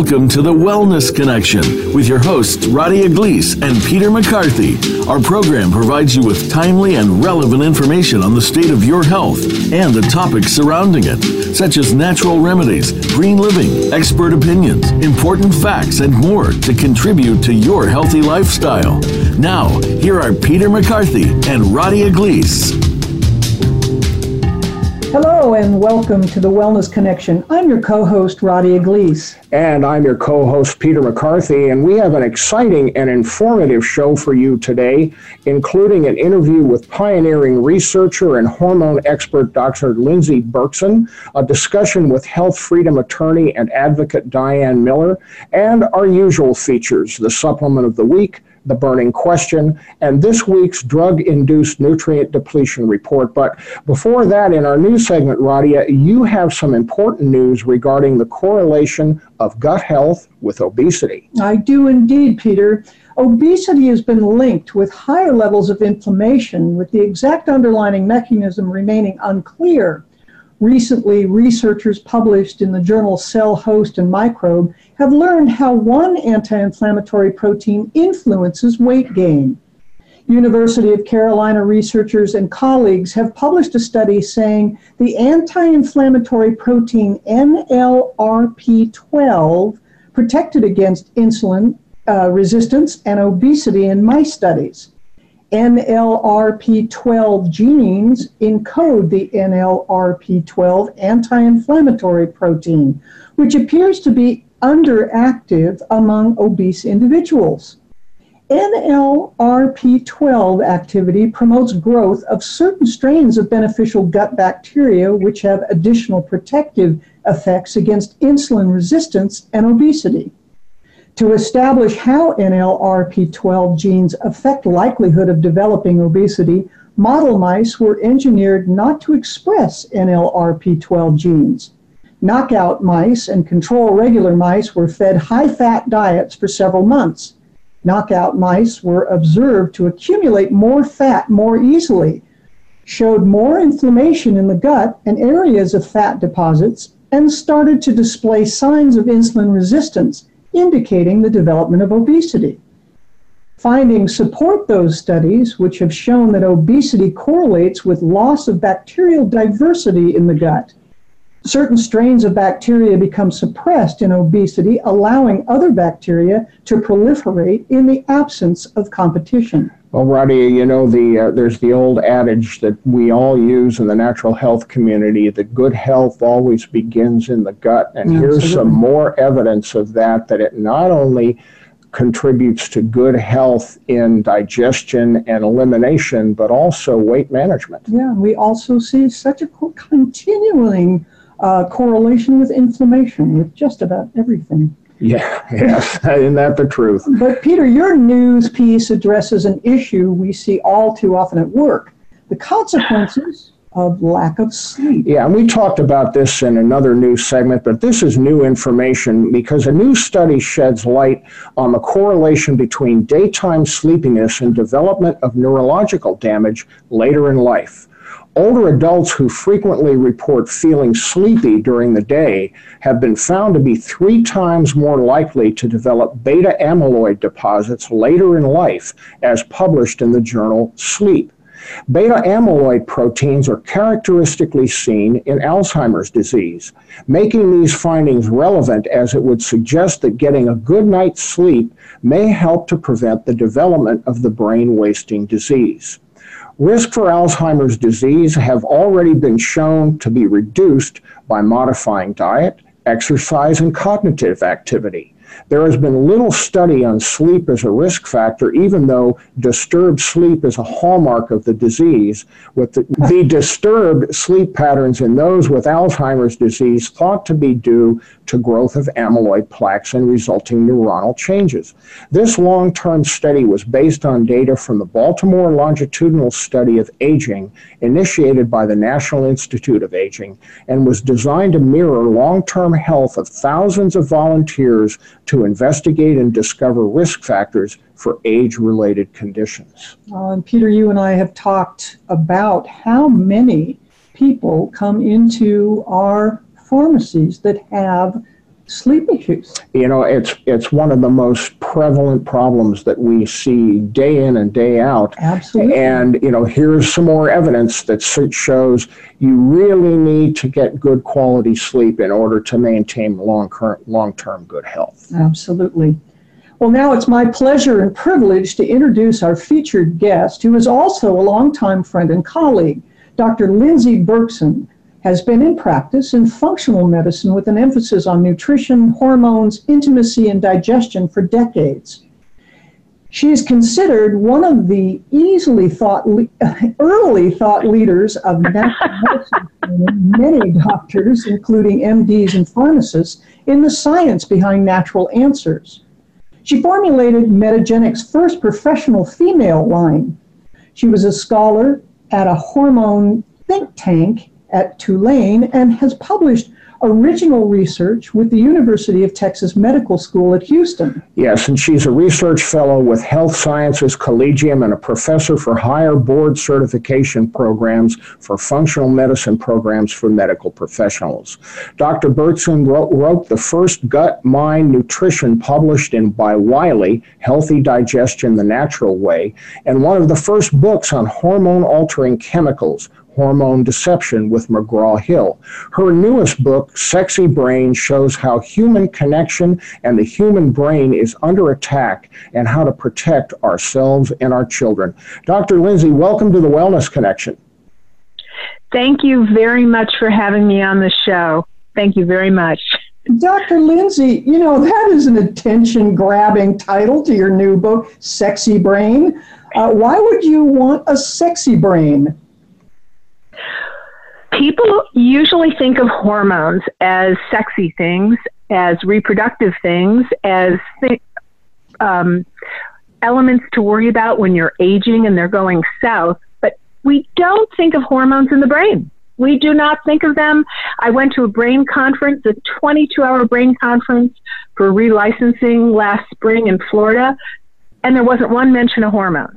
Welcome to the Wellness Connection with your hosts, Radia Gleese and Peter McCarthy. Our program provides you with timely and relevant information on the state of your health and the topics surrounding it, such as natural remedies, green living, expert opinions, important facts, and more to contribute to your healthy lifestyle. Now, here are Peter McCarthy and Radia Gleese. Hello and welcome to the Wellness Connection. I'm your co-host, Roddy Gleese. And I'm your co-host, Peter McCarthy, and we have an exciting and informative show for you today, including an interview with pioneering researcher and hormone expert Dr. Lindsey Berkson, a discussion with health freedom attorney and advocate Diane Miller, and our usual features, the supplement of the week, the burning question, and this week's drug induced nutrient depletion report. But before that, in our news segment, Radia, you have some important news regarding the correlation of gut health with obesity. I do indeed, Peter. Obesity has been linked with higher levels of inflammation, with the exact underlying mechanism remaining unclear. Recently, researchers published in the journal Cell Host and Microbe have learned how one anti inflammatory protein influences weight gain. University of Carolina researchers and colleagues have published a study saying the anti inflammatory protein NLRP12 protected against insulin uh, resistance and obesity in mice studies. NLRP12 genes encode the NLRP12 anti inflammatory protein, which appears to be underactive among obese individuals. NLRP12 activity promotes growth of certain strains of beneficial gut bacteria, which have additional protective effects against insulin resistance and obesity. To establish how NLRP12 genes affect likelihood of developing obesity, model mice were engineered not to express NLRP12 genes. Knockout mice and control regular mice were fed high fat diets for several months. Knockout mice were observed to accumulate more fat more easily, showed more inflammation in the gut and areas of fat deposits, and started to display signs of insulin resistance, indicating the development of obesity. Findings support those studies, which have shown that obesity correlates with loss of bacterial diversity in the gut certain strains of bacteria become suppressed in obesity, allowing other bacteria to proliferate in the absence of competition. Well, Roddy, you know the uh, there's the old adage that we all use in the natural health community that good health always begins in the gut, and Absolutely. here's some more evidence of that. That it not only contributes to good health in digestion and elimination, but also weight management. Yeah, we also see such a continuing uh, correlation with inflammation with just about everything. Yeah, yes, isn't that the truth? But Peter, your news piece addresses an issue we see all too often at work: the consequences of lack of sleep. Yeah, and we talked about this in another news segment, but this is new information because a new study sheds light on the correlation between daytime sleepiness and development of neurological damage later in life. Older adults who frequently report feeling sleepy during the day have been found to be three times more likely to develop beta amyloid deposits later in life, as published in the journal Sleep. Beta amyloid proteins are characteristically seen in Alzheimer's disease, making these findings relevant as it would suggest that getting a good night's sleep may help to prevent the development of the brain wasting disease. Risk for Alzheimer's disease have already been shown to be reduced by modifying diet, exercise, and cognitive activity. There has been little study on sleep as a risk factor, even though disturbed sleep is a hallmark of the disease, with the, the disturbed sleep patterns in those with Alzheimer's disease thought to be due to growth of amyloid plaques and resulting neuronal changes. This long term study was based on data from the Baltimore Longitudinal Study of Aging, initiated by the National Institute of Aging, and was designed to mirror long term health of thousands of volunteers to investigate and discover risk factors for age related conditions. Uh, and Peter, you and I have talked about how many people come into our pharmacies that have sleep issues. You know, it's it's one of the most prevalent problems that we see day in and day out. Absolutely. And you know, here's some more evidence that shows you really need to get good quality sleep in order to maintain long long term good health. Absolutely. Well, now it's my pleasure and privilege to introduce our featured guest, who is also a longtime friend and colleague, Dr. Lindsey Berkson has been in practice in functional medicine with an emphasis on nutrition, hormones, intimacy, and digestion for decades. She is considered one of the easily thought, early thought leaders of natural medicine, many doctors, including MDs and pharmacists, in the science behind natural answers. She formulated Metagenics' first professional female line. She was a scholar at a hormone think tank at Tulane and has published original research with the University of Texas Medical School at Houston. Yes, and she's a research fellow with Health Sciences Collegium and a professor for higher board certification programs for functional medicine programs for medical professionals. Dr. Berkson wrote, wrote the first gut mind nutrition published in by Wiley, Healthy Digestion the Natural Way, and one of the first books on hormone altering chemicals Hormone Deception with McGraw Hill. Her newest book, Sexy Brain, shows how human connection and the human brain is under attack and how to protect ourselves and our children. Dr. Lindsey, welcome to the Wellness Connection. Thank you very much for having me on the show. Thank you very much. Dr. Lindsey, you know, that is an attention grabbing title to your new book, Sexy Brain. Uh, why would you want a sexy brain? People usually think of hormones as sexy things, as reproductive things, as th- um, elements to worry about when you're aging and they're going south. But we don't think of hormones in the brain. We do not think of them. I went to a brain conference, a 22 hour brain conference for relicensing last spring in Florida, and there wasn't one mention of hormones.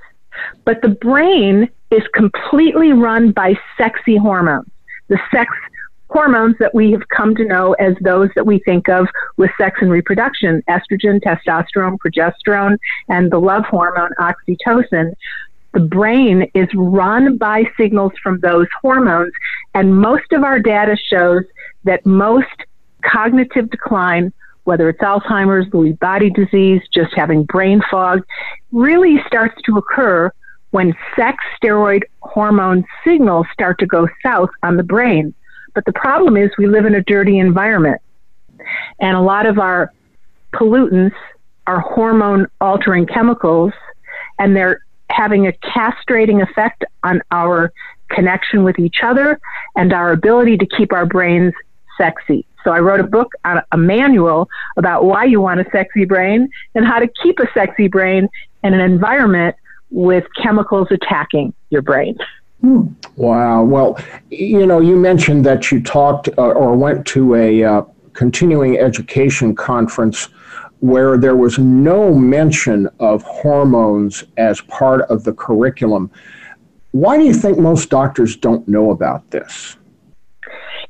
But the brain is completely run by sexy hormones the sex hormones that we have come to know as those that we think of with sex and reproduction estrogen, testosterone, progesterone, and the love hormone, oxytocin. The brain is run by signals from those hormones, and most of our data shows that most cognitive decline, whether it's Alzheimer's, Lewy body disease, just having brain fog, really starts to occur when sex steroid hormone signals start to go south on the brain. But the problem is we live in a dirty environment. And a lot of our pollutants are hormone altering chemicals, and they're having a castrating effect on our connection with each other and our ability to keep our brains sexy. So I wrote a book on a manual about why you want a sexy brain and how to keep a sexy brain in an environment with chemicals attacking your brain. Hmm. Wow. Well, you know, you mentioned that you talked uh, or went to a uh, continuing education conference where there was no mention of hormones as part of the curriculum. Why do you think most doctors don't know about this?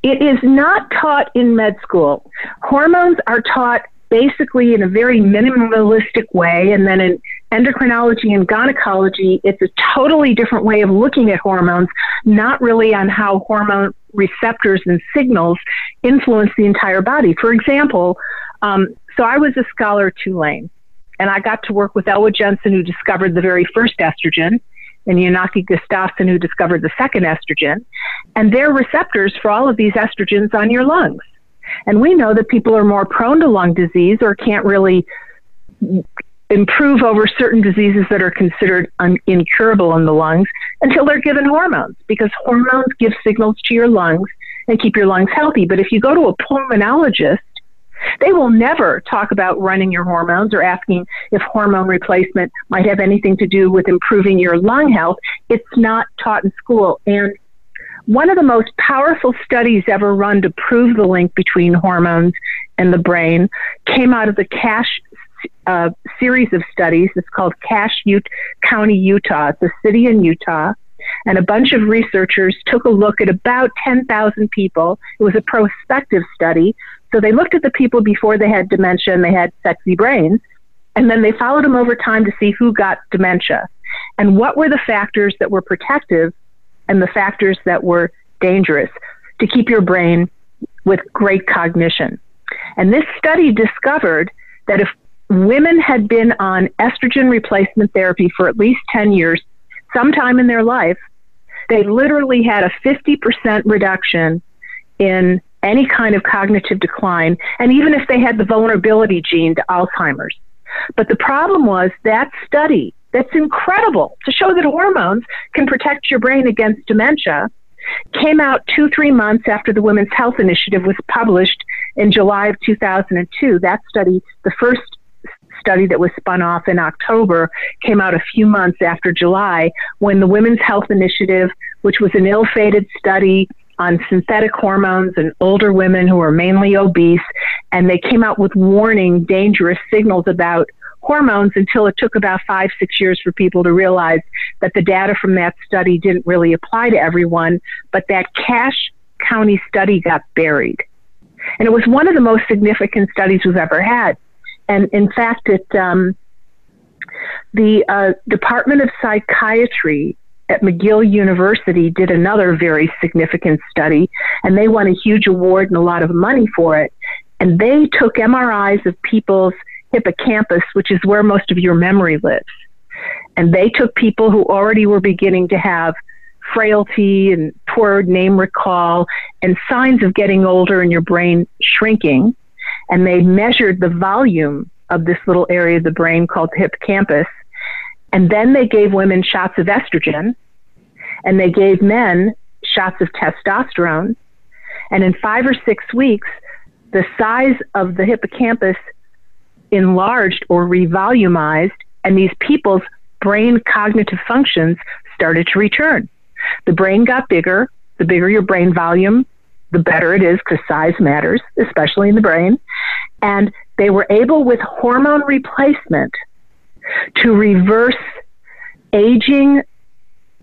It is not taught in med school. Hormones are taught basically in a very minimalistic way, and then in endocrinology and gynecology, it's a totally different way of looking at hormones, not really on how hormone receptors and signals influence the entire body. For example, um, so I was a scholar at Tulane, and I got to work with Elwood Jensen, who discovered the very first estrogen, and Jan-Åke Gustafsson, who discovered the second estrogen. And they're receptors for all of these estrogens on your lungs. And we know that people are more prone to lung disease or can't really improve over certain diseases that are considered un- incurable in the lungs until they're given hormones because hormones give signals to your lungs and keep your lungs healthy. But if you go to a pulmonologist, they will never talk about running your hormones or asking if hormone replacement might have anything to do with improving your lung health. It's not taught in school. And one of the most powerful studies ever run to prove the link between hormones and the brain came out of the Cache uh, series of studies. It's called Cache Ute County, Utah. It's a city in Utah. And a bunch of researchers took a look at about 10,000 people. It was a prospective study, So they looked at the people before they had dementia and they had sexy brains, and then they followed them over time to see who got dementia and what were the factors that were protective and the factors that were dangerous to keep your brain with great cognition. And this study discovered that if women had been on estrogen replacement therapy for at least 10 years, sometime in their life, they literally had a 50% reduction in any kind of cognitive decline, and even if they had the vulnerability gene to Alzheimer's. But the problem was that study, that's incredible to show that hormones can protect your brain against dementia, came out two, three months after the Women's Health Initiative was published in July of 2002. That study, the first study that was spun off in October came out a few months after July when the Women's Health Initiative, which was an ill fated study on synthetic hormones in older women who are mainly obese, and they came out with warning dangerous signals about hormones until it took about five, six years for people to realize that the data from that study didn't really apply to everyone, but that Cache County study got buried. And it was one of the most significant studies we've ever had. And in fact, it, um, the uh, Department of Psychiatry at McGill University did another very significant study, and they won a huge award and a lot of money for it. And they took MRIs of people's hippocampus, which is where most of your memory lives. And they took people who already were beginning to have frailty and poor name recall and signs of getting older and your brain shrinking. And they measured the volume of this little area of the brain called the hippocampus. And then they gave women shots of estrogen and they gave men shots of testosterone. And in five or six weeks, the size of the hippocampus enlarged or revolumized, and these people's brain cognitive functions started to return. The brain got bigger. The bigger your brain volume, the better it is because size matters, especially in the brain. And they were able, with hormone replacement, to reverse aging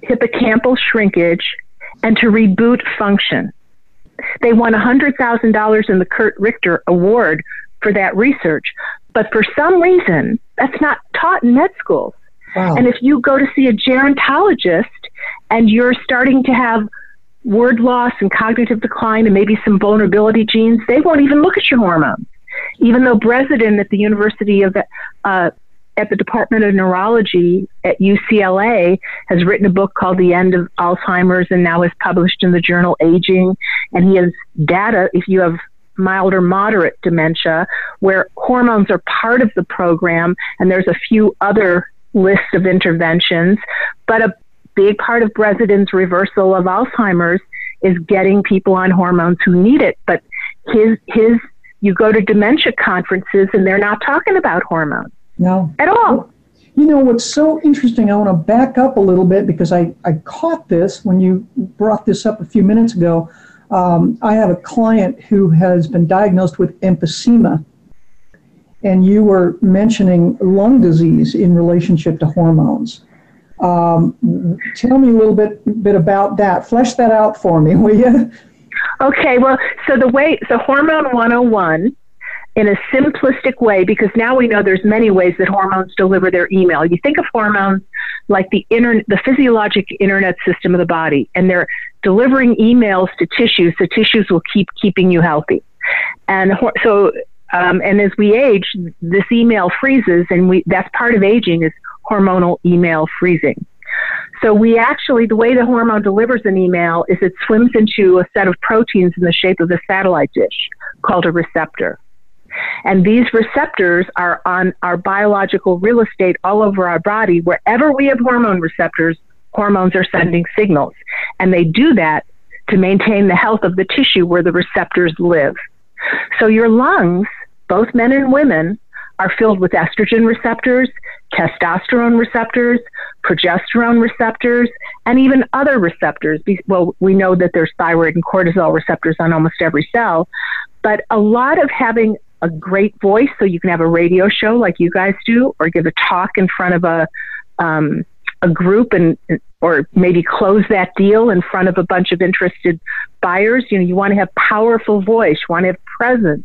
hippocampal shrinkage and to reboot function. They won $100,000 in the Curt Richter Award for that research. But for some reason, that's not taught in med schools. Wow. And if you go to see a gerontologist and you're starting to have word loss and cognitive decline and maybe some vulnerability genes, they won't even look at your hormones. Even though Bredesen at the University of uh, at the Department of Neurology at UCLA has written a book called The End of Alzheimer's and now is published in the journal Aging. And he has data if you have mild or moderate dementia where hormones are part of the program and there's a few other lists of interventions. But a big part of Bredesen's reversal of Alzheimer's is getting people on hormones who need it. But his his you go to dementia conferences and they're not talking about hormones. No. At all. You know what's so interesting, I want to back up a little bit because I, I caught this when you brought this up a few minutes ago. Um, I have a client who has been diagnosed with emphysema, and you were mentioning lung disease in relationship to hormones. Um, tell me a little bit bit about that. Flesh that out for me, will you? Okay, well, so the way, so hormone 101 in a simplistic way, because now we know there's many ways that hormones deliver their email. You think of hormones like the internet, the physiologic internet system of the body, and they're delivering emails to tissues, the tissues will keep keeping you healthy. And so, um, and as we age, this email freezes, and we that's part of aging is hormonal email freezing. So we actually, the way the hormone delivers an email is it swims into a set of proteins in the shape of a satellite dish called a receptor. And these receptors are on our biological real estate all over our body. Wherever we have hormone receptors, hormones are sending signals. And they do that to maintain the health of the tissue where the receptors live. So your lungs, both men and women, are filled with estrogen receptors, testosterone receptors, progesterone receptors, and even other receptors. Well, we know that there's thyroid and cortisol receptors on almost every cell, but a lot of having a great voice so you can have a radio show like you guys do or give a talk in front of a um, a group and or maybe close that deal in front of a bunch of interested buyers you know you want to have powerful voice you want to have presence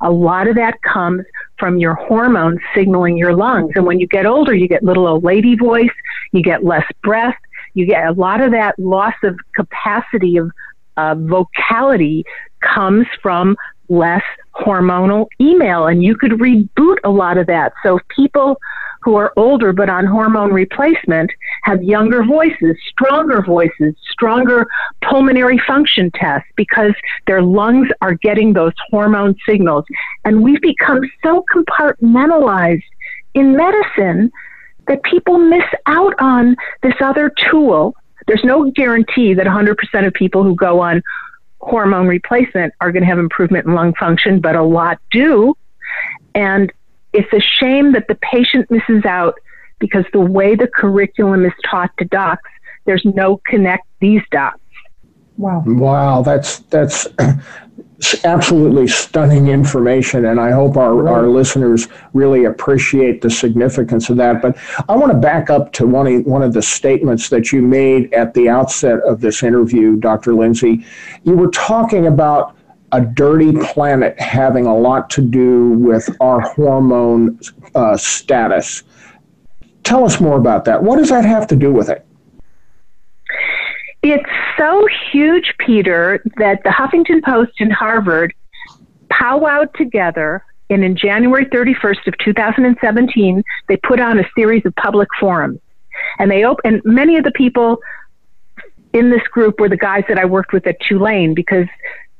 A lot of that comes from your hormones signaling your lungs. And when you get older, you get little old lady voice, you get less breath, you get a lot of that loss of capacity of uh, vocality comes from less hormonal email. And you could reboot a lot of that. So people who are older but on hormone replacement have younger voices, stronger voices, stronger pulmonary function tests because their lungs are getting those hormone signals. And we've become so compartmentalized in medicine that people miss out on this other tool. There's no guarantee that 100% of people who go on hormone replacement are going to have improvement in lung function, but a lot do. And it's a shame that the patient misses out because the way the curriculum is taught to docs, there's no connect these dots. Wow. Wow, that's that's absolutely stunning information, and I hope our, right. our listeners really appreciate the significance of that. But I want to back up to one of, one of the statements that you made at the outset of this interview, Dr. Lindsey. You were talking about a dirty planet having a lot to do with our hormone uh, status. Tell us more about that. What does that have to do with it? It's so huge, Peter, that the Huffington Post and Harvard powwowed together and in January 31st of 2017, they put on a series of public forums. And they op- and many of the people in this group were the guys that I worked with at Tulane because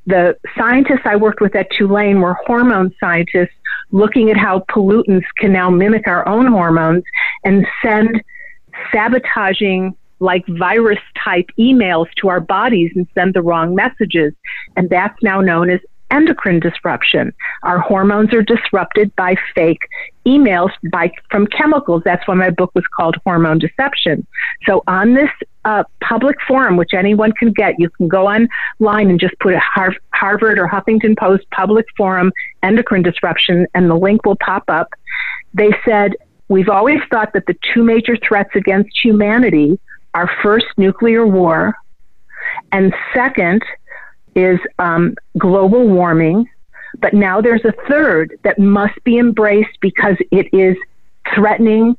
the scientists I worked with at Tulane were hormone scientists looking at how pollutants can now mimic our own hormones and send sabotaging like virus type emails to our bodies and send the wrong messages. And that's now known as endocrine disruption. Our hormones are disrupted by fake emails by from chemicals. That's why my book was called Hormone Deception. So on this uh, public forum, which anyone can get, you can go online and just put a Harvard or Huffington Post public forum endocrine disruption, and the link will pop up. They said we've always thought that the two major threats against humanity are first nuclear war, and second is um, global warming. But now there's a third that must be embraced because it is threatening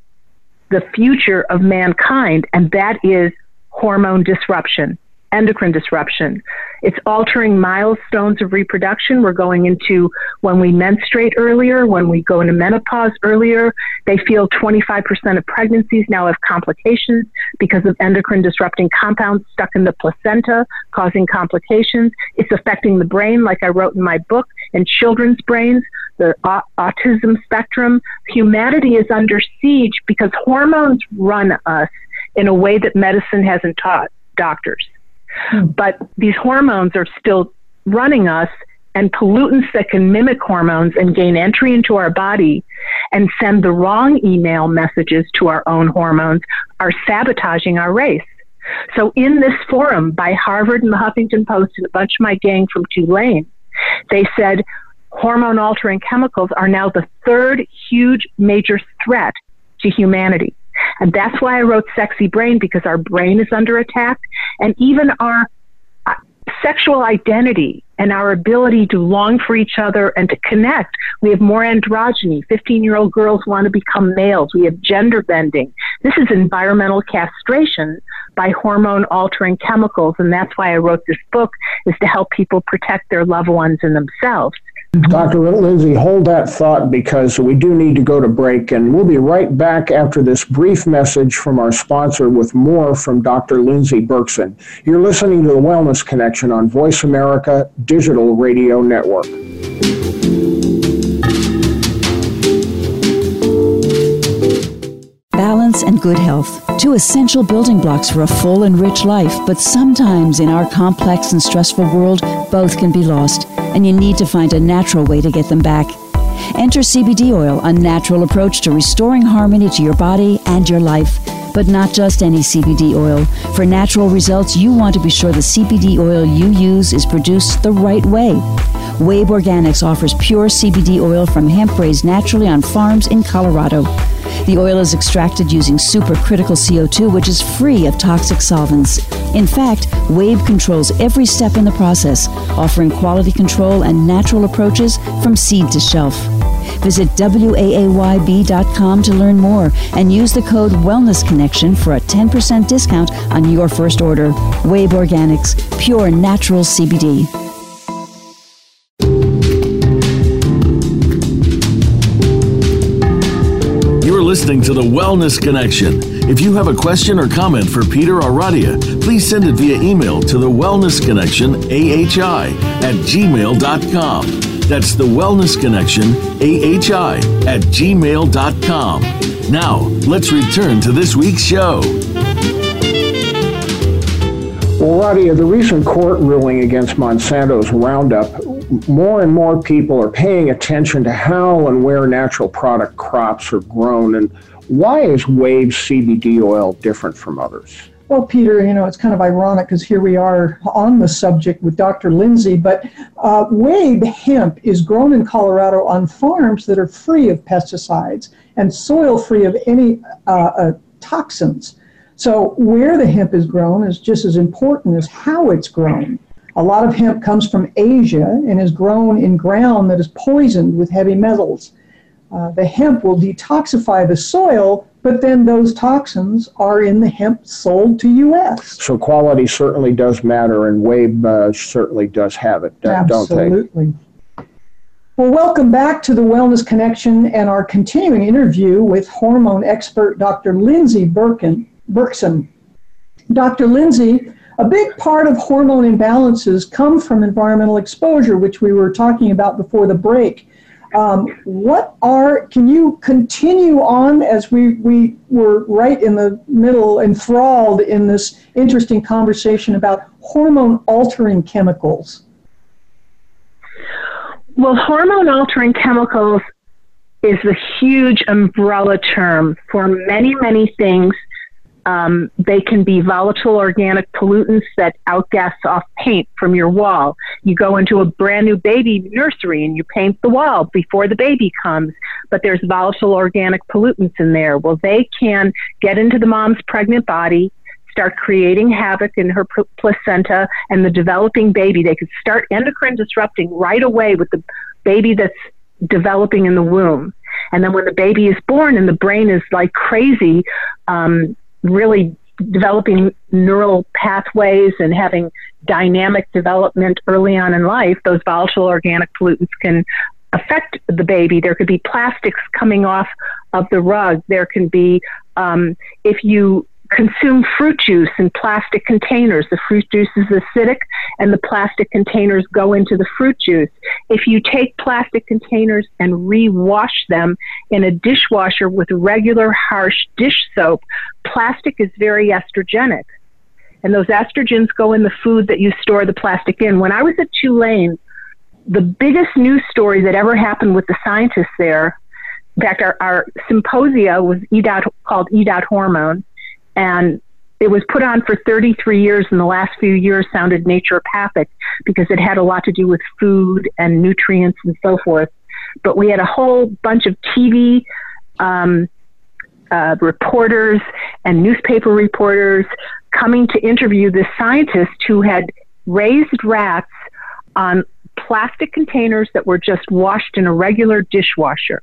the future of mankind, and that is hormone disruption endocrine disruption. It's altering milestones of reproduction. We're going into when we menstruate earlier, when we go into menopause earlier. They feel 25% of pregnancies now have complications because of endocrine disrupting compounds stuck in the placenta, causing complications. It's affecting the brain, like I wrote in my book, and children's brains, the autism spectrum. Humanity is under siege because hormones run us in a way that medicine hasn't taught doctors. But these hormones are still running us, and pollutants that can mimic hormones and gain entry into our body and send the wrong email messages to our own hormones are sabotaging our race. So, in this forum by Harvard and the Huffington Post and a bunch of my gang from Tulane, they said hormone altering chemicals are now the third huge major threat to humanity. And that's why I wrote Sexy Brain because our brain is under attack and even our uh, sexual identity and our ability to long for each other and to connect. We have more androgyny. 15 year old girls want to become males. We have gender bending. This is environmental castration by hormone altering chemicals. And that's why I wrote this book is to help people protect their loved ones and themselves. Dr. Lindsey, hold that thought because we do need to go to break, and we'll be right back after this brief message from our sponsor with more from Dr. Lindsey Berkson. You're listening to the Wellness Connection on Voice America Digital Radio Network. Balance and good health, two essential building blocks for a full and rich life, but sometimes in our complex and stressful world, both can be lost and you need to find a natural way to get them back. Enter CBD oil, a natural approach to restoring harmony to your body and your life. But not just any CBD oil. For natural results, you want to be sure the CBD oil you use is produced the right way. Wabe Organics offers pure CBD oil from hemp raised naturally on farms in Colorado. The oil is extracted using supercritical CO2, which is free of toxic solvents. In fact, WABE controls every step in the process, offering quality control and natural approaches from seed to shelf. Visit WAAYB.com to learn more and use the code Wellness Connection for a 10% discount on your first order. WABE Organics, pure natural CBD. Listening to The Wellness Connection. If you have a question or comment for Peter or Radia, please send it via email to The Wellness Connection, AHI, at gmail.com. That's The Wellness Connection, AHI, at gmail.com. Now, let's return to this week's show. Well, Radia, the recent court ruling against Monsanto's Roundup more and more people are paying attention to how and where natural product crops are grown. And why is Wave CBD oil different from others? Well, Peter, you know, it's kind of ironic because here we are on the subject with Dr. Lindsey, but uh, WABE hemp is grown in Colorado on farms that are free of pesticides and soil free of any uh, uh, toxins. So, where the hemp is grown is just as important as how it's grown. A lot of hemp comes from Asia and is grown in ground that is poisoned with heavy metals. Uh, the hemp will detoxify the soil, but then those toxins are in the hemp sold to U.S. So quality certainly does matter, and WABE uh, certainly does have it, Absolutely. Well, welcome back to the Wellness Connection and our continuing interview with hormone expert Dr. Lindsey Birkin, Berkson. Dr. Lindsey a big part of hormone imbalances come from environmental exposure, which we were talking about before the break. Um, what are, can you continue on as we, we were right in the middle, enthralled in this interesting conversation about hormone altering chemicals? Well, hormone altering chemicals is a huge umbrella term for many, many things um, they can be volatile organic pollutants that outgas off paint from your wall. You go into a brand new baby nursery and you paint the wall before the baby comes, but there's volatile organic pollutants in there. Well, they can get into the mom's pregnant body, start creating havoc in her placenta and the developing baby. They could start endocrine disrupting right away with the baby that's developing in the womb. And then when the baby is born and the brain is like crazy, um, really developing neural pathways and having dynamic development early on in life, those volatile organic pollutants can affect the baby. There could be plastics coming off of the rug. There can be, um, if you consume fruit juice in plastic containers. The fruit juice is acidic and the plastic containers go into the fruit juice. If you take plastic containers and re-wash them in a dishwasher with regular harsh dish soap, plastic is very estrogenic. And those estrogens go in the food that you store the plastic in. When I was at Tulane, the biggest news story that ever happened with the scientists there, in fact, our, our symposia was E. called E. Hormone and it was put on for 33 years and the last few years sounded naturopathic because it had a lot to do with food and nutrients and so forth. But we had a whole bunch of tv um, uh, reporters and newspaper reporters coming to interview the scientist who had raised rats on plastic containers that were just washed in a regular dishwasher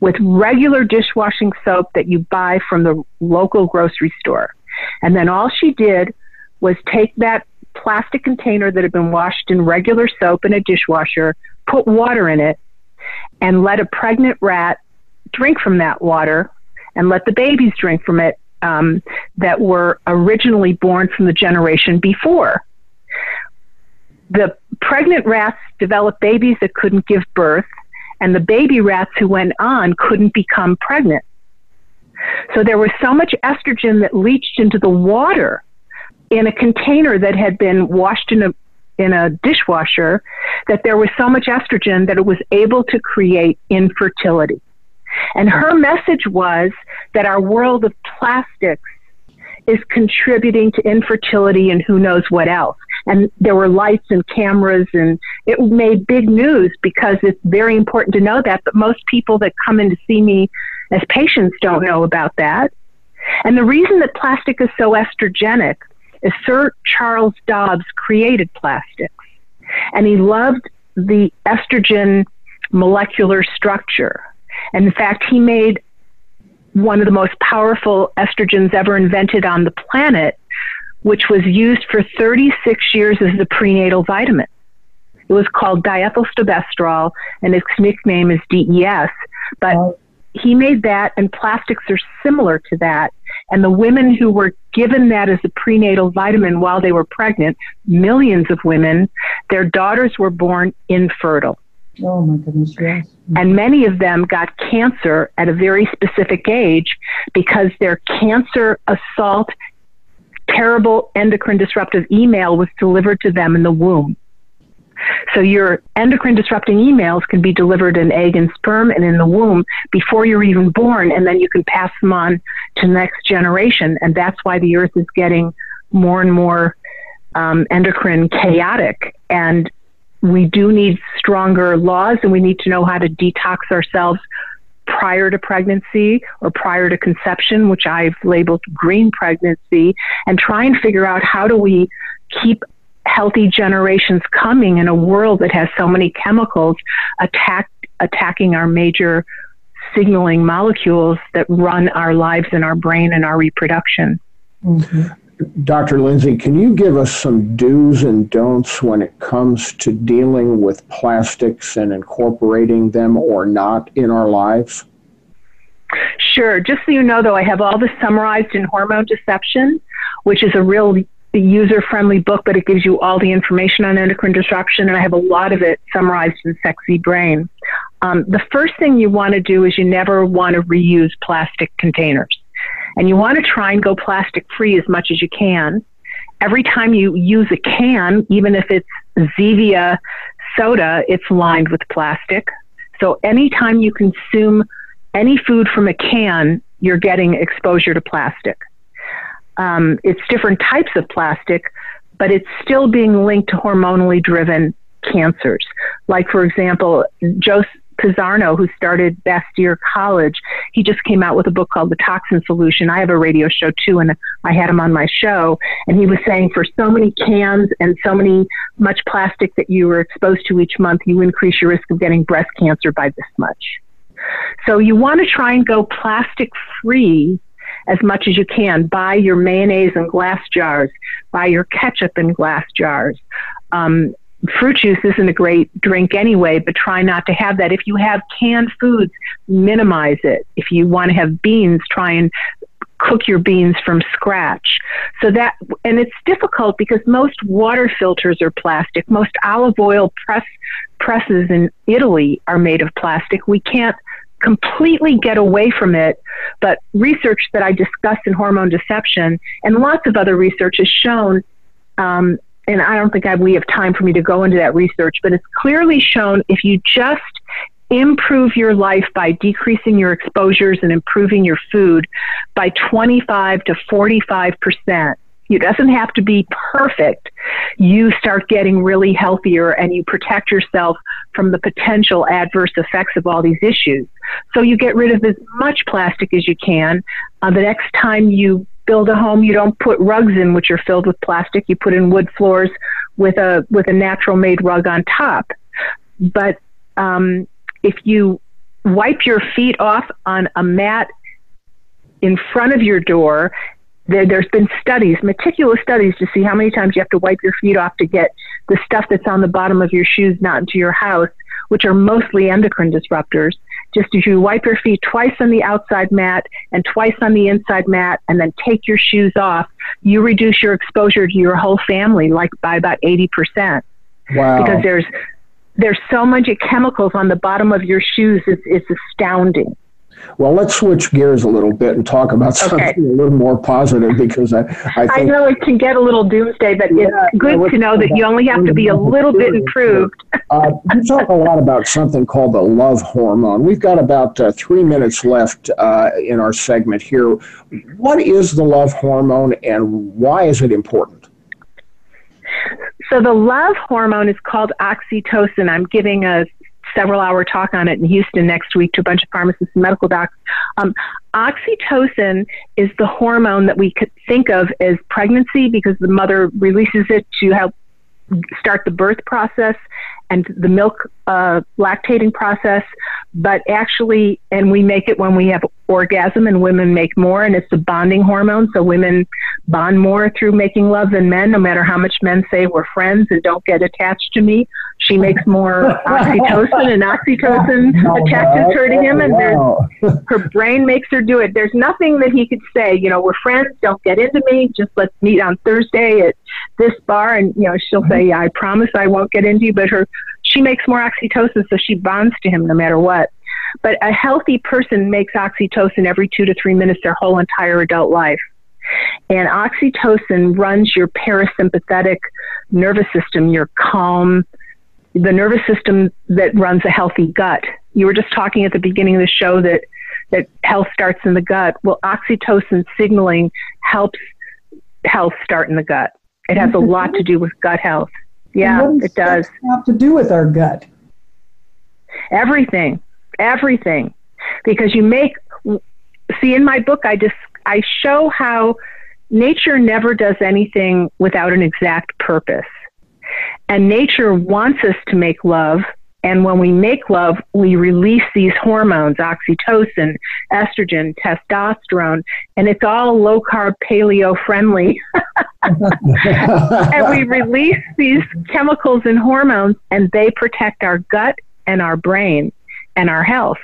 with regular dishwashing soap that you buy from the local grocery store. And then all she did was take that plastic container that had been washed in regular soap in a dishwasher, put water in it, and let a pregnant rat drink from that water and let the babies drink from it um, that were originally born from the generation before. The pregnant rats developed babies that couldn't give birth, and the baby rats who went on couldn't become pregnant. So there was so much estrogen that leached into the water in a container that had been washed in a in a dishwasher that there was so much estrogen that it was able to create infertility. And her message was that our world of plastics is contributing to infertility and who knows what else and there were lights and cameras and it made big news because it's very important to know that but most people that come in to see me as patients don't know about that. And the reason that plastic is so estrogenic is Sir Charles Dodds created plastics. And he loved the estrogen molecular structure. And in fact, he made one of the most powerful estrogens ever invented on the planet, which was used for 36 years as the prenatal vitamin. It was called diethylstilbestrol, and its nickname is DES. But he made that, and plastics are similar to that. And the women who were given that as a prenatal vitamin while they were pregnant, millions of women, their daughters were born infertile. Oh my goodness, yes. And many of them got cancer at a very specific age because their cancer assault, terrible endocrine disruptive email was delivered to them in the womb. So your endocrine disrupting emails can be delivered in egg and sperm and in the womb before you're even born, and then you can pass them on to the next generation. And that's why the earth is getting more and more um, endocrine chaotic. And we do need stronger laws, and we need to know how to detox ourselves prior to pregnancy or prior to conception, which I've labeled green pregnancy, and try and figure out how do we keep healthy generations coming in a world that has so many chemicals attack, attacking our major signaling molecules that run our lives and our brain and our reproduction. Mm-hmm. Dr. Lindsey, can you give us some do's and don'ts when it comes to dealing with plastics and incorporating them or not in our lives? Sure. Just so you know, though, I have all this summarized in Hormone Deception, which is a real user friendly book, but it gives you all the information on endocrine disruption, and I have a lot of it summarized in Sexy Brain. Um, the first thing you want to do is you never want to reuse plastic containers. And you want to try and go plastic free as much as you can. Every time you use a can, even if it's Zevia soda, it's lined with plastic. So anytime you consume any food from a can, you're getting exposure to plastic. Um, it's different types of plastic, but it's still being linked to hormonally driven cancers. Like, for example, Joe Pizzorno, who started Bastyr College, he just came out with a book called The Toxin Solution. I have a radio show too, and I had him on my show. And he was saying for so many cans and so many much plastic that you were exposed to each month, you increase your risk of getting breast cancer by this much. So you want to try and go plastic free as much as you can. Buy your mayonnaise in glass jars. Buy your ketchup in glass jars. Um, fruit juice isn't a great drink anyway, but try not to have that. If you have canned foods, minimize it. If you want to have beans, try and cook your beans from scratch. So that, and it's difficult because most water filters are plastic. Most olive oil press presses in Italy are made of plastic. We can't completely get away from it. But research that I discussed in hormone deception and lots of other research has shown, um, and I don't think I, we have time for me to go into that research, but it's clearly shown if you just improve your life by decreasing your exposures and improving your food by 25 to 45 percent it doesn't have to be perfect. You start getting really healthier and you protect yourself from the potential adverse effects of all these issues. So you get rid of as much plastic as you can. Uh, the next time you build a home, you don't put rugs in which are filled with plastic. You put in wood floors with a with a natural made rug on top. But um, if you wipe your feet off on a mat in front of your door there, there's been studies, meticulous studies, to see how many times you have to wipe your feet off to get the stuff that's on the bottom of your shoes not into your house, which are mostly endocrine disruptors. Just as you wipe your feet twice on the outside mat and twice on the inside mat, and then take your shoes off, you reduce your exposure to your whole family like by about 80%. Wow. Because there's there's so much chemicals on the bottom of your shoes, it's, it's astounding. Well, let's switch gears a little bit and talk about something okay. a little more positive because I I, I, know it can get a little doomsday, but yeah, it's good to know that you only have to be a little bit improved. uh, you talk a lot about something called the love hormone. We've got about uh, three minutes left uh, in our segment here. What is the love hormone and why is it important? So the love hormone is called oxytocin. I'm giving a several hour talk on it in Houston next week to a bunch of pharmacists and medical docs. Um, oxytocin is the hormone that we could think of as pregnancy because the mother releases it to help start the birth process and the milk uh, lactating process, but actually, and we make it when we have orgasm, and women make more, and it's a bonding hormone. So women bond more through making love than men, no matter how much men say we're friends and don't get attached to me. She makes more oxytocin, and oxytocin oh, attaches her to him, and her brain makes her do it. There's nothing that he could say, you know, we're friends, don't get into me, just let's meet on Thursday at this bar, and you know, she'll say, yeah, I promise I won't get into you, but her she makes more oxytocin, so she bonds to him no matter what. But a healthy person makes oxytocin every two to three minutes their whole entire adult life. And oxytocin runs your parasympathetic nervous system, your calm, the nervous system that runs a healthy gut. You were just talking at the beginning of the show that, that health starts in the gut. Well, oxytocin signaling helps health start in the gut. It has a mm-hmm. lot to do with gut health. Yeah, it does. Have to do with our gut. Everything, everything, because you make. See, in my book, I just I show how nature never does anything without an exact purpose, and nature wants us to make love and when we make love, we release these hormones, oxytocin, estrogen, testosterone, and it's all low carb, paleo friendly. and we release these chemicals and hormones, and they protect our gut and our brain and our health.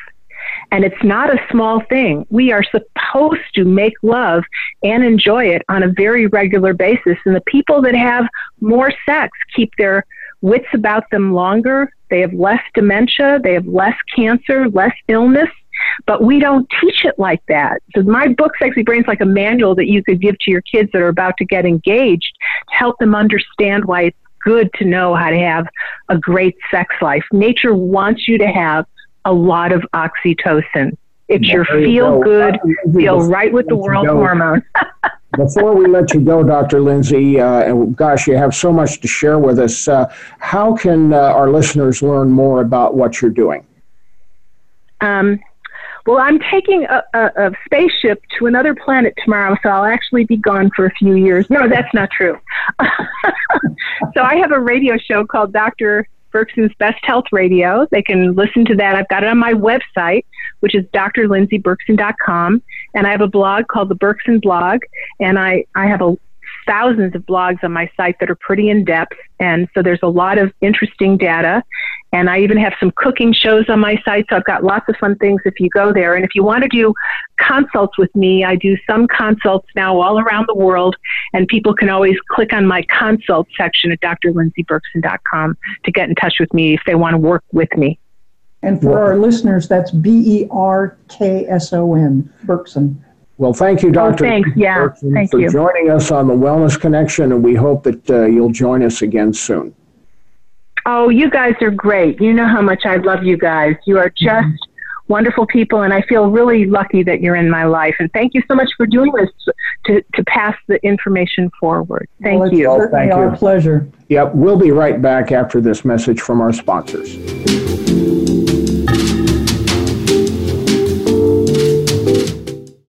And it's not a small thing. We are supposed to make love and enjoy it on a very regular basis. And the people that have more sex keep their wits about them longer. They have less dementia, they have less cancer, less illness, but we don't teach it like that. So my book, Sexy Brains, like a manual that you could give to your kids that are about to get engaged to help them understand why it's good to know how to have a great sex life. Nature wants you to have a lot of oxytocin. It's your feel good, feel right with the world hormone. Before we let you go, Dr. Lindsey, uh, and gosh, you have so much to share with us. Uh, how can uh, our listeners learn more about what you're doing? Um, well, I'm taking a, a, a, spaceship to another planet tomorrow, so I'll actually be gone for a few years. No, that's not true. so I have a radio show called Dr. Berkson's Best Health Radio. They can listen to that. I've got it on my website, which is drlindseyberkson.com. And I have a blog called the Berkson Blog. And I, I have a, thousands of blogs on my site that are pretty in depth. And so there's a lot of interesting data. And I even have some cooking shows on my site. So I've got lots of fun things if you go there. And if you want to do consults with me, I do some consults now all around the world. And people can always click on my consult section at drlindseyberkson.com to get in touch with me if they want to work with me. And for our listeners, that's B E R K S O N, Berkson. Well, thank you, Dr. Oh, thanks. Yeah, Berkson, thank for you. joining us on the Wellness Connection, and we hope that uh, you'll join us again soon. Oh, you guys are great. You know how much I love you guys. You are just mm-hmm. wonderful people, and I feel really lucky that you're in my life. And thank you so much for doing this to, to pass the information forward. Thank well, you. Well, thank our pleasure. Yep, we'll be right back after this message from our sponsors.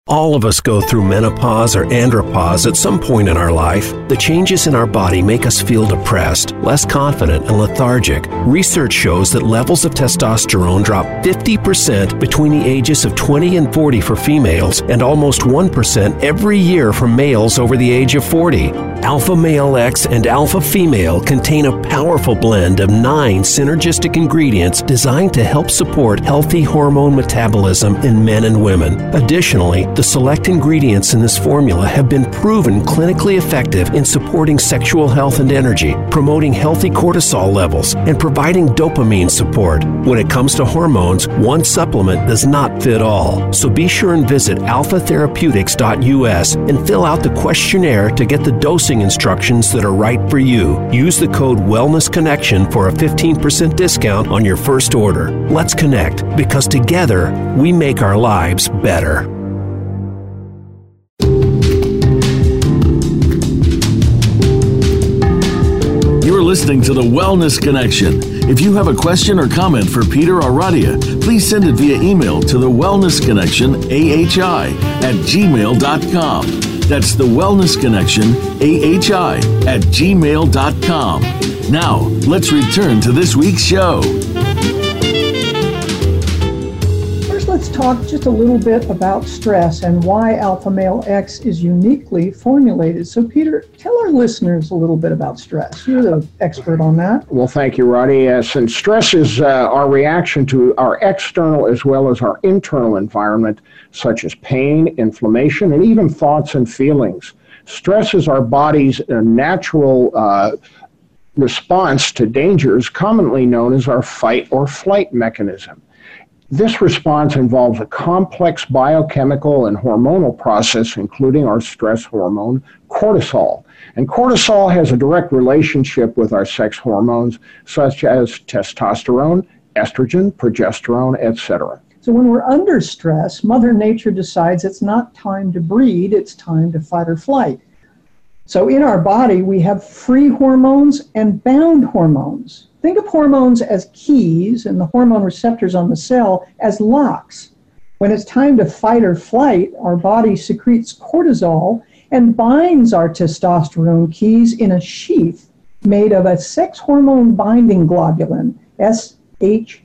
All of us go through menopause or andropause at some point in our life. The changes in our body make us feel depressed, less confident, and lethargic. Research shows that levels of testosterone drop 50% between the ages of 20 and 40 for females and almost 1% every year for males over the age of 40. Alpha Male X and Alpha Female contain a powerful blend of nine synergistic ingredients designed to help support healthy hormone metabolism in men and women. Additionally, the select ingredients in this formula have been proven clinically effective in supporting sexual health and energy, promoting healthy cortisol levels, and providing dopamine support. When it comes to hormones, one supplement does not fit all. So be sure and visit alphatherapeutics.us and fill out the questionnaire to get the dosing instructions that are right for you. Use the code Wellness Connection for a 15% discount on your first order. Let's connect because together we make our lives better. Listening to the Wellness Connection. If you have a question or comment for Peter or Radia, please send it via email to the Wellness Connection AHI at gmail.com. That's the Wellness Connection AHI at gmail.com. Now, let's return to this week's show. Talk just a little bit about stress and why Alpha Male X is uniquely formulated. So, Peter, tell our listeners a little bit about stress. You're the expert on that. Well, thank you, Roddy. Yes, stress is uh, our reaction to our external as well as our internal environment, such as pain, inflammation, and even thoughts and feelings. Stress is our body's uh, natural. Uh, response to dangers commonly known as our fight or flight mechanism. This response involves a complex biochemical and hormonal process, including our stress hormone, cortisol. And cortisol has a direct relationship with our sex hormones, such as testosterone, estrogen, progesterone, etc. So when we're under stress, Mother Nature decides it's not time to breed, it's time to fight or flight. So in our body, we have free hormones and bound hormones. Think of hormones as keys and the hormone receptors on the cell as locks. When it's time to fight or flight, our body secretes cortisol and binds our testosterone keys in a sheath made of a sex hormone binding globulin, SHBG.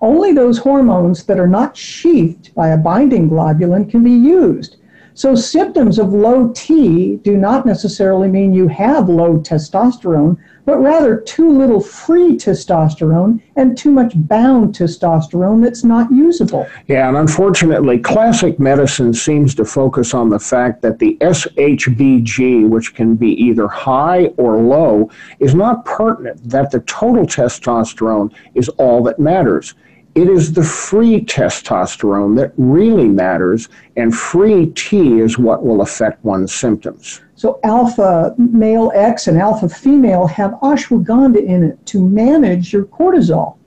Only those hormones that are not sheathed by a binding globulin can be used. So symptoms of low T do not necessarily mean you have low testosterone, but rather too little free testosterone and too much bound testosterone that's not usable. Yeah, and unfortunately, classic medicine seems to focus on the fact that the SHBG, which can be either high or low, is not pertinent, that the total testosterone is all that matters. It is the free testosterone that really matters, and free T is what will affect one's symptoms. So, alpha male X and alpha female have ashwagandha in it to manage your cortisol.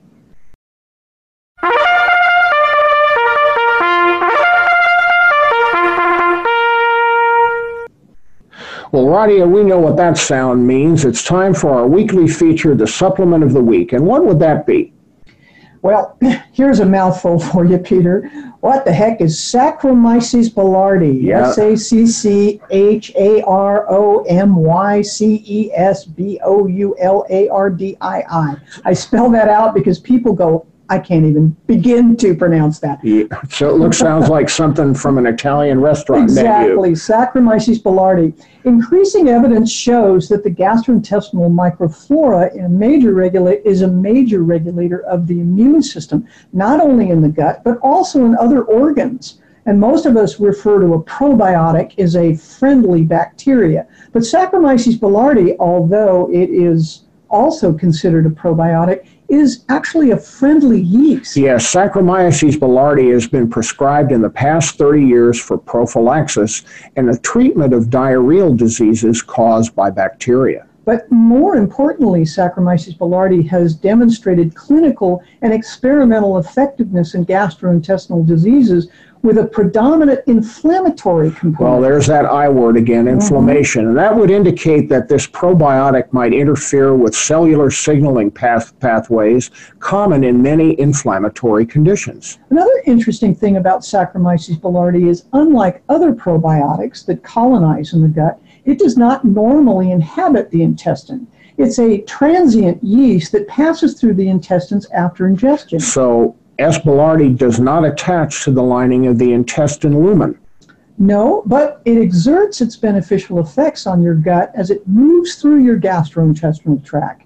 Well, Radia, we know what that sound means. It's time for our weekly feature, the supplement of the week. And what would that be? Well, here's a mouthful for you, Peter. What the heck is Saccharomyces boulardii? S A C C H A R O M Y C E S B O U L A R D I I. I spell that out because people go, I can't even begin to pronounce that. Yeah. So it looks sounds like something from an Italian restaurant exactly. menu. Exactly, Saccharomyces boulardii. Increasing evidence shows that the gastrointestinal microflora in a major regula- is a major regulator of the immune system, not only in the gut but also in other organs. And most of us refer to a probiotic as a friendly bacteria. But Saccharomyces boulardii, although it is also considered a probiotic, is actually a friendly yeast. Yes, Saccharomyces boulardii has been prescribed in the past 30 years for prophylaxis and the treatment of diarrheal diseases caused by bacteria. But more importantly, Saccharomyces boulardii has demonstrated clinical and experimental effectiveness in gastrointestinal diseases with a predominant inflammatory component. Well, there's that I word again, mm-hmm. inflammation. Mm-hmm. And that would indicate that this probiotic might interfere with cellular signaling path- pathways common in many inflammatory conditions. Another interesting thing about Saccharomyces boulardii is unlike other probiotics that colonize in the gut, it does not normally inhabit the intestine. It's a transient yeast that passes through the intestines after ingestion. So S. does not attach to the lining of the intestine lumen. No, but it exerts its beneficial effects on your gut as it moves through your gastrointestinal tract.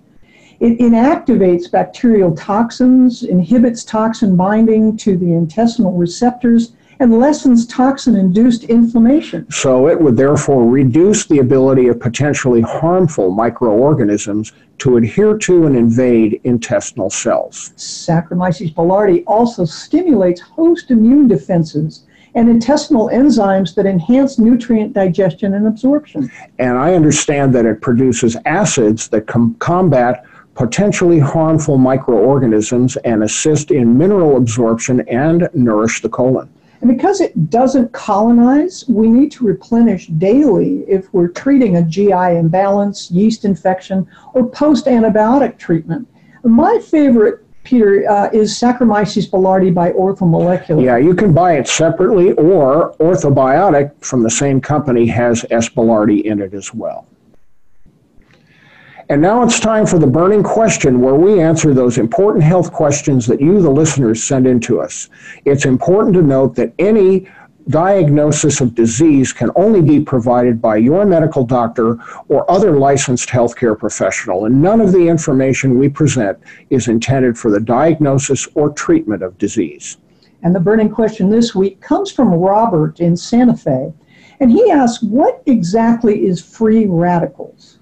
It inactivates bacterial toxins, inhibits toxin binding to the intestinal receptors, and lessens toxin induced inflammation. So it would therefore reduce the ability of potentially harmful microorganisms to adhere to and invade intestinal cells. Saccharomyces boulardii also stimulates host immune defenses and intestinal enzymes that enhance nutrient digestion and absorption. And I understand that it produces acids that com- combat potentially harmful microorganisms and assist in mineral absorption and nourish the colon. And because it doesn't colonize, we need to replenish daily if we're treating a GI imbalance, yeast infection, or post antibiotic treatment. My favorite Peter, uh, is Saccharomyces boulardii by Orthomolecular. Yeah, you can buy it separately, or Orthobiotic from the same company has S. boulardii in it as well. And now it's time for the burning question where we answer those important health questions that you, the listeners, send in to us. It's important to note that any diagnosis of disease can only be provided by your medical doctor or other licensed healthcare professional, and none of the information we present is intended for the diagnosis or treatment of disease. And the burning question this week comes from Robert in Santa Fe, and he asks, What exactly is free radicals?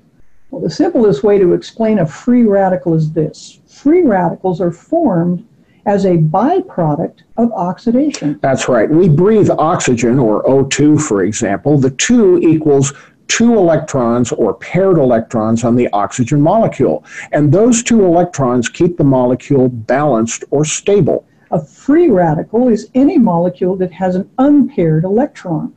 Well, the simplest way to explain a free radical is this free radicals are formed as a byproduct of oxidation. That's right. We breathe oxygen, or O2, for example. The 2 equals two electrons or paired electrons on the oxygen molecule. And those two electrons keep the molecule balanced or stable. A free radical is any molecule that has an unpaired electron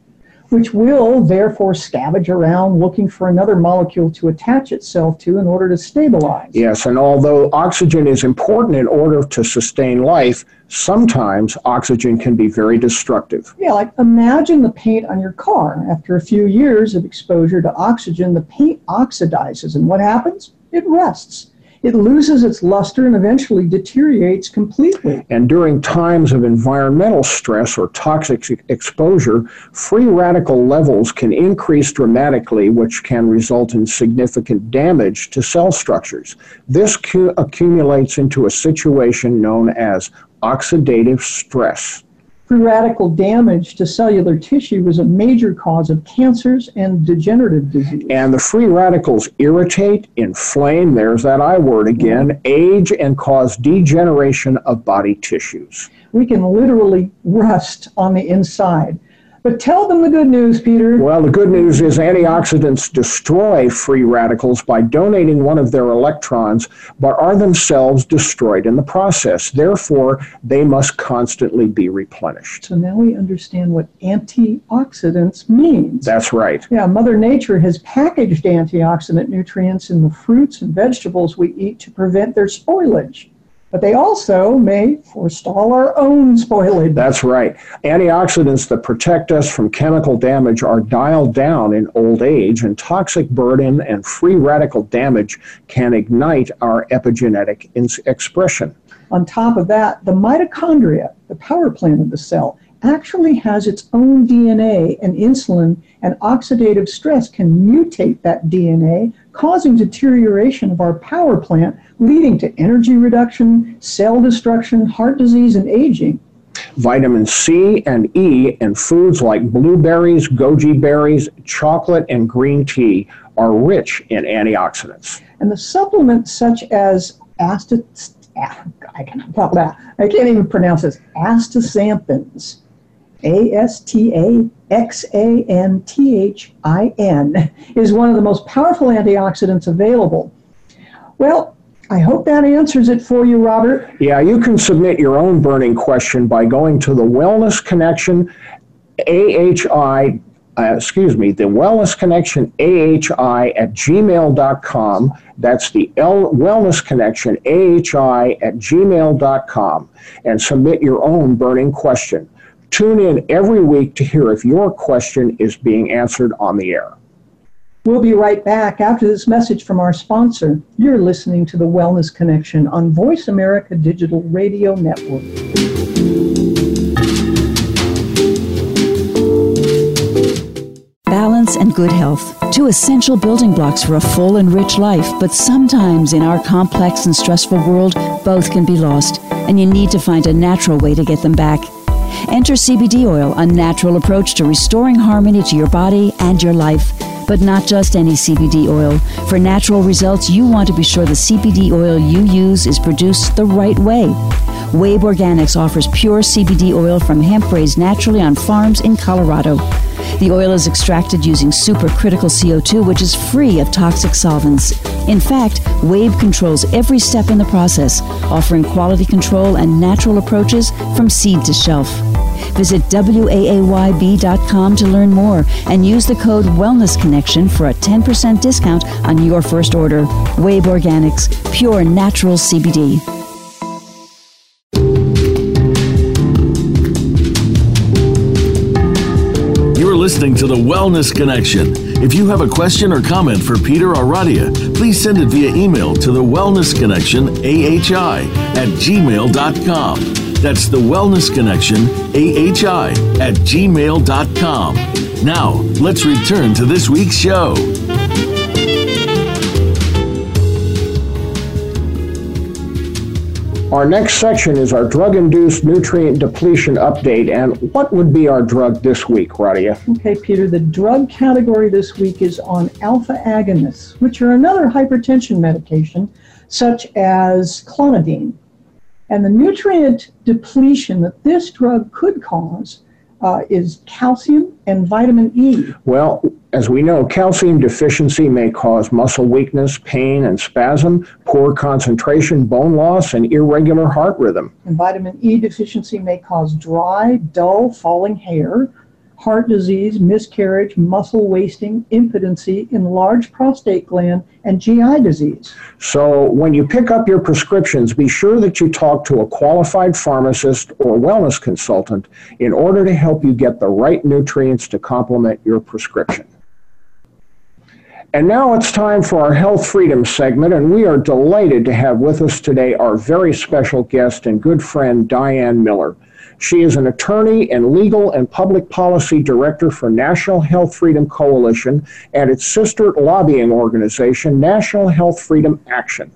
which will therefore scavenge around looking for another molecule to attach itself to in order to stabilize. Yes, and although oxygen is important in order to sustain life, sometimes oxygen can be very destructive. Yeah, like imagine the paint on your car. After a few years of exposure to oxygen, the paint oxidizes, and what happens? It rusts it loses its luster and eventually deteriorates completely. And during times of environmental stress or toxic exposure, free radical levels can increase dramatically, which can result in significant damage to cell structures. This cu- accumulates into a situation known as oxidative stress. Free radical damage to cellular tissue was a major cause of cancers and degenerative disease. And the free radicals irritate, inflame, there's that I word again, age, and cause degeneration of body tissues. We can literally rust on the inside. But tell them the good news, Peter. Well, the good news is antioxidants destroy free radicals by donating one of their electrons, but are themselves destroyed in the process. Therefore, they must constantly be replenished. So now we understand what antioxidants means. That's right. Yeah, Mother Nature has packaged antioxidant nutrients in the fruits and vegetables we eat to prevent their spoilage but they also may forestall our own spoilage. That's right. Antioxidants that protect us from chemical damage are dialed down in old age, and toxic burden and free radical damage can ignite our epigenetic expression. On top of that, the mitochondria, the power plant of the cell, actually has its own DNA, and insulin and oxidative stress can mutate that DNA, causing deterioration of our power plant, leading to energy reduction, cell destruction, heart disease, and aging. Vitamin C and E in foods like blueberries, goji berries, chocolate, and green tea are rich in antioxidants. And the supplements such as astat- ah, I cannot can't, I can't even pronounce this, astaxanthins, a S T A X A N T H I N, is one of the most powerful antioxidants available. Well, I hope that answers it for you, Robert. Yeah, you can submit your own burning question by going to the Wellness Connection AHI, uh, excuse me, the Wellness Connection AHI at gmail.com. That's the L- Wellness Connection AHI at gmail.com and submit your own burning question. Tune in every week to hear if your question is being answered on the air. We'll be right back after this message from our sponsor. You're listening to the Wellness Connection on Voice America Digital Radio Network. Balance and good health, two essential building blocks for a full and rich life, but sometimes in our complex and stressful world, both can be lost, and you need to find a natural way to get them back. Enter CBD oil, a natural approach to restoring harmony to your body and your life. But not just any CBD oil. For natural results, you want to be sure the CBD oil you use is produced the right way. Waayb Organics offers pure CBD oil from hemp raised naturally on farms in Colorado. The oil is extracted using supercritical CO2, which is free of toxic solvents. In fact, Waayb controls every step in the process, offering quality control and natural approaches from seed to shelf. Visit WAAYB.com to learn more and use the code Wellness Connection for a 10% discount on your first order. Waayb Organics, pure natural CBD. You're listening to the Wellness Connection. If you have a question or comment for Peter or Radia, please send it via email to the Wellness Connection AHI at gmail.com. That's the Wellness Connection AHI at gmail.com. Now, let's return to this week's show. Our next section is our drug induced nutrient depletion update. And what would be our drug this week, Radia? Okay, Peter, the drug category this week is on alpha agonists, which are another hypertension medication, such as clonidine. And the nutrient depletion that this drug could cause uh, is calcium and vitamin E. Well, as we know, calcium deficiency may cause muscle weakness, pain and spasm, poor concentration, bone loss, and irregular heart rhythm. And vitamin E deficiency may cause dry, dull, falling hair, heart disease, miscarriage, muscle wasting, impotency, enlarged prostate gland, and GI disease. So, when you pick up your prescriptions, be sure that you talk to a qualified pharmacist or wellness consultant in order to help you get the right nutrients to complement your prescription. And now it's time for our Health Freedom segment, and we are delighted to have with us today our very special guest and good friend, Diane Miller. She is an attorney and legal and public policy director for National Health Freedom Coalition and its sister lobbying organization, National Health Freedom Action.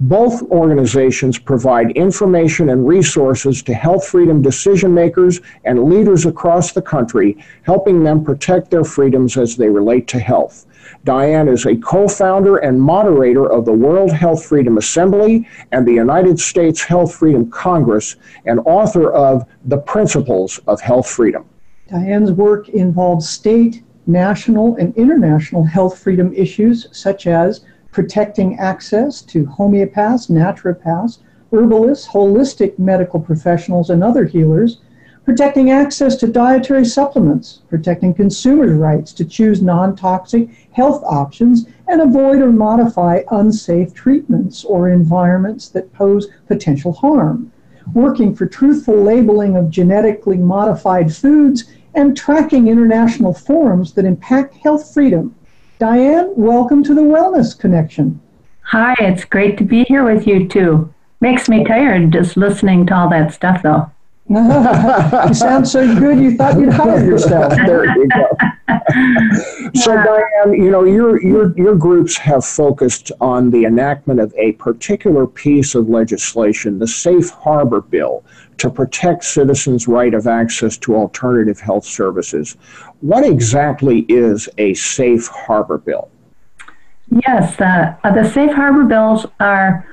Both organizations provide information and resources to health freedom decision makers and leaders across the country, helping them protect their freedoms as they relate to health. Diane is a co founder and moderator of the World Health Freedom Assembly and the United States Health Freedom Congress, and author of The Principles of Health Freedom. Diane's work involves state, national, and international health freedom issues such as protecting access to homeopaths, naturopaths, herbalists, holistic medical professionals, and other healers protecting access to dietary supplements, protecting consumers' rights to choose non toxic health options and avoid or modify unsafe treatments or environments that pose potential harm, working for truthful labeling of genetically modified foods, and tracking international forums that impact health freedom. Diane, welcome to the Wellness Connection. Hi, it's great to be here with you too. Makes me tired just listening to all that stuff though you sound so good you thought you'd hire yourself. there you go. so Diane, you know, your your your groups have focused on the enactment of a particular piece of legislation, the Safe Harbor Bill, to protect citizens' right of access to alternative health services. What exactly is a Safe Harbor Bill? Yes, uh, the Safe Harbor bills are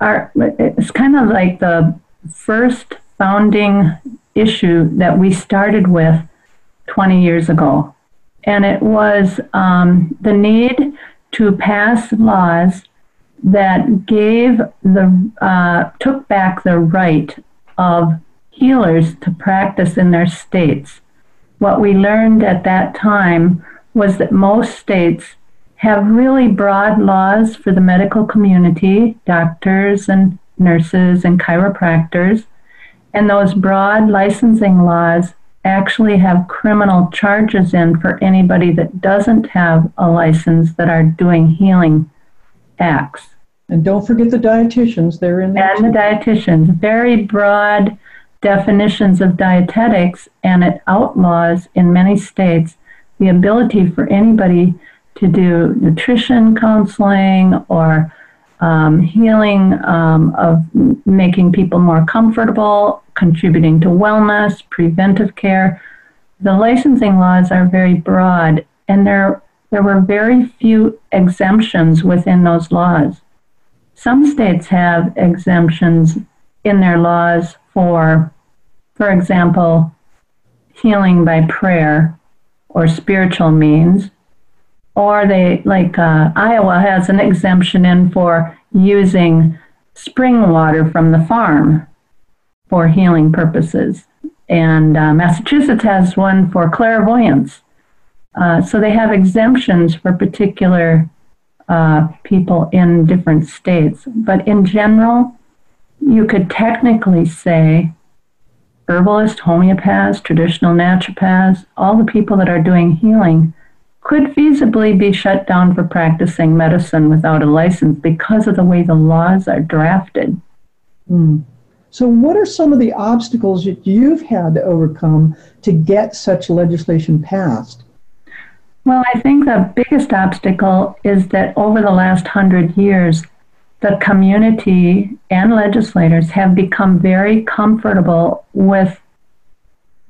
are it's kind of like the first founding issue that we started with 20 years ago. And it was um, the need to pass laws that gave the, uh, took back the right of healers to practice in their states. What we learned at that time was that most states have really broad laws for the medical community, doctors and nurses and chiropractors, and those broad licensing laws actually have criminal charges in for anybody that doesn't have a license that are doing healing acts. And don't forget the dietitians, they're in there. And too. the dietitians. Very broad definitions of dietetics, and it outlaws in many states the ability for anybody to do nutrition counseling or um, healing um, of making people more comfortable, contributing to wellness, preventive care. The licensing laws are very broad, and there, there were very few exemptions within those laws. Some states have exemptions in their laws for, for example, healing by prayer or spiritual means or they like uh, Iowa has an exemption in for using spring water from the farm for healing purposes. and uh, Massachusetts has one for clairvoyance. Uh, so they have exemptions for particular uh, people in different states. But in general, you could technically say herbalists, homeopaths, traditional naturopaths, all the people that are doing healing could feasibly be shut down for practicing medicine without a license because of the way the laws are drafted. Hmm. So, what are some of the obstacles that you've had to overcome to get such legislation passed? Well, I think the biggest obstacle is that over the last hundred years, the community and legislators have become very comfortable with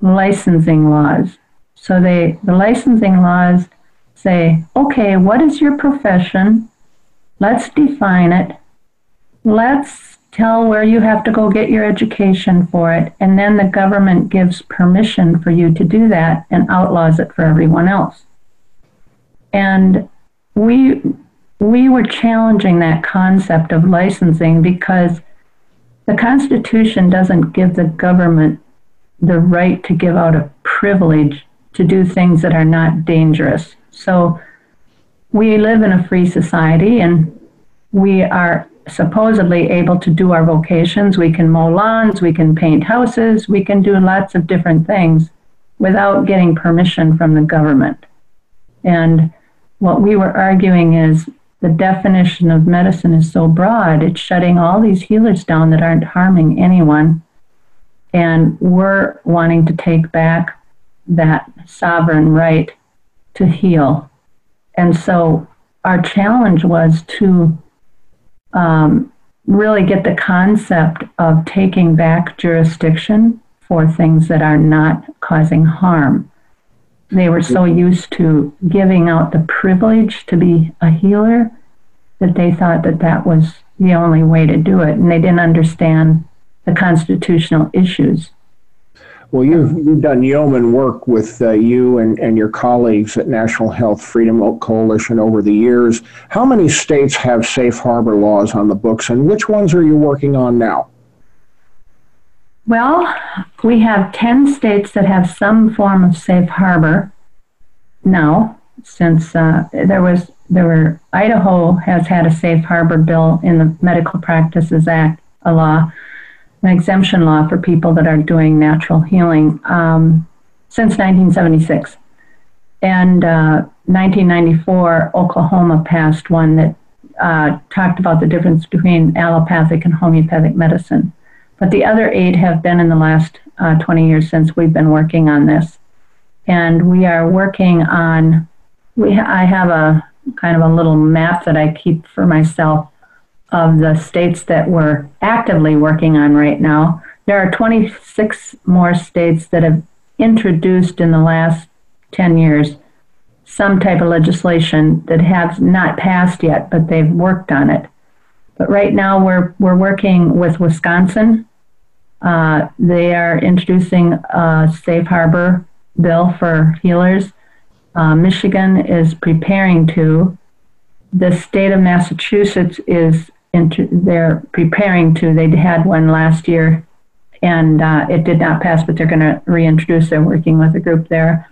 licensing laws. So they the licensing laws say, okay, what is your profession? Let's define it. Let's tell where you have to go get your education for it, and then the government gives permission for you to do that and outlaws it for everyone else. And we we were challenging that concept of licensing because the Constitution doesn't give the government the right to give out a privilege to do things that are not dangerous. So we live in a free society and we are supposedly able to do our vocations. We can mow lawns, we can paint houses, we can do lots of different things without getting permission from the government. And what we were arguing is the definition of medicine is so broad, it's shutting all these healers down that aren't harming anyone. And we're wanting to take back that sovereign right to heal. And so our challenge was to um, really get the concept of taking back jurisdiction for things that are not causing harm. They were so used to giving out the privilege to be a healer that they thought that that was the only way to do it, and they didn't understand the constitutional issues. Well, you've, you've done yeoman work with uh, you and, and your colleagues at National Health Freedom Coalition over the years. How many states have safe harbor laws on the books, and which ones are you working on now? Well, we have 10 states that have some form of safe harbor now, since uh, there was there were Idaho has had a safe harbor bill in the Medical Practices Act, a law an exemption law for people that are doing natural healing um, since 1976. And uh, 1994, Oklahoma passed one that uh, talked about the difference between allopathic and homeopathic medicine. But the other eight have been in the last uh, 20 years since we've been working on this. And we are working on, we I have a kind of a little map that I keep for myself of the states that we're actively working on right now. There are 26 more states that have introduced in the last 10 years some type of legislation that has not passed yet, but they've worked on it. But right now we're, we're working with Wisconsin. Uh, they are introducing a safe harbor bill for healers. Uh, Michigan is preparing to. The state of Massachusetts is they're preparing to. They had one last year, and uh, it did not pass, but they're going to reintroduce. They're working with a group there,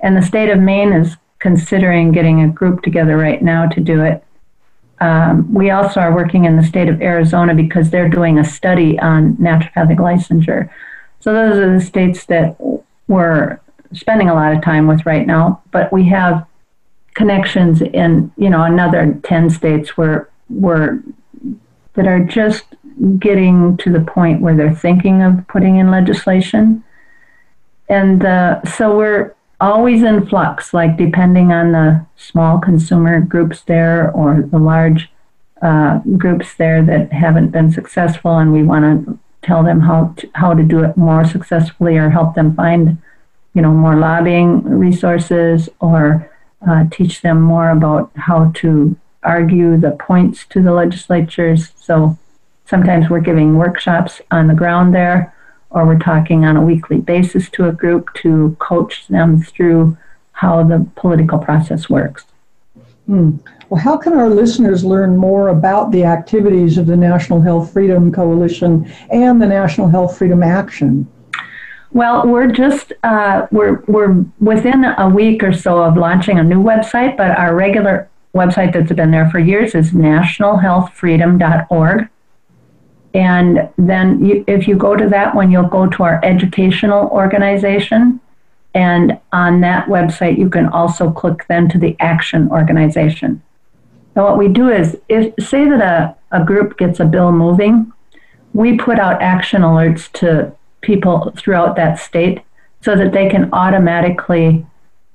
and the state of Maine is considering getting a group together right now to do it. Um, we also are working in the state of Arizona because they're doing a study on naturopathic licensure. So those are the states that we're spending a lot of time with right now. But we have connections in you know another 10 states where we're that are just getting to the point where they're thinking of putting in legislation. And uh, so we're always in flux, like depending on the small consumer groups there or the large uh, groups there that haven't been successful, and we want to tell them how to, how to do it more successfully or help them find, you know, more lobbying resources or uh, teach them more about how to argue the points to the legislatures. So sometimes we're giving workshops on the ground there, or we're talking on a weekly basis to a group to coach them through how the political process works. Hmm. Well, how can our listeners learn more about the activities of the National Health Freedom Coalition and the National Health Freedom Action? Well, we're just uh, we're we're within a week or so of launching a new website, but our regular website that's been there for years is nationalhealthfreedom.org. And then you, if you go to that one, you'll go to our educational organization. And on that website, you can also click then to the action organization. Now, what we do is, if say that a, a group gets a bill moving, we put out action alerts to people throughout that state so that they can automatically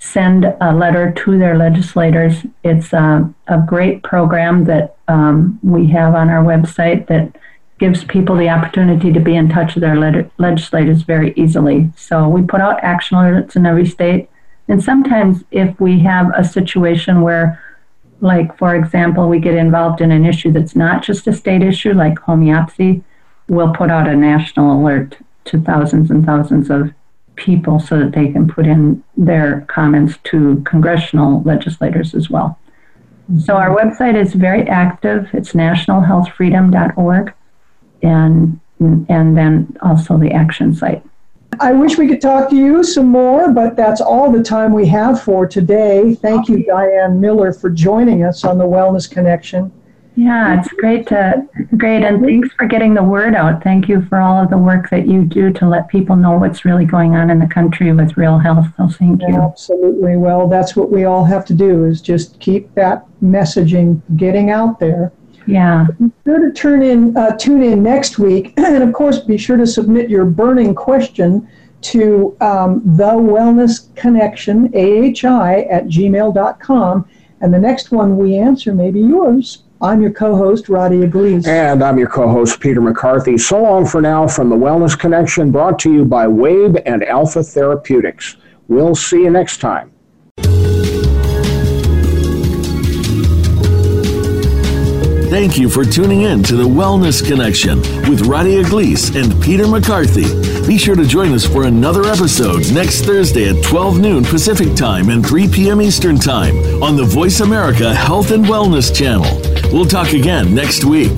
send a letter to their legislators. It's a, a great program that um, we have on our website that gives people the opportunity to be in touch with their leg- legislators very easily. So we put out action alerts in every state. And sometimes, if we have a situation where, like, for example, we get involved in an issue that's not just a state issue, like homeopathy, we'll put out a national alert to thousands and thousands of people so that they can put in their comments to congressional legislators as well. So our website is very active. It's nationalhealthfreedom.org and and then also the action site. I wish we could talk to you some more, but that's all the time we have for today. Thank you, Diane Miller, for joining us on the Wellness Connection. Yeah, it's great to great, and thanks for getting the word out. Thank you for all of the work that you do to let people know what's really going on in the country with real health. So thank you. Absolutely. Well, that's what we all have to do is just keep that messaging getting out there. Yeah. Be sure to turn in, uh, tune in next week, and of course, be sure to submit your burning question to um, the Wellness Connection AHI at gmail.com, and the next one we answer may be yours. I'm your co-host, Roddy Glees. And I'm your co-host, Peter McCarthy. So long for now from the Wellness Connection, brought to you by Waayb and Alpha Therapeutics. We'll see you next time. Thank you for tuning in to the Wellness Connection with Roddy Glees and Peter McCarthy. Be sure to join us for another episode next Thursday at 12 noon Pacific Time and 3 p.m. Eastern Time on the Voice America Health and Wellness channel. We'll talk again next week.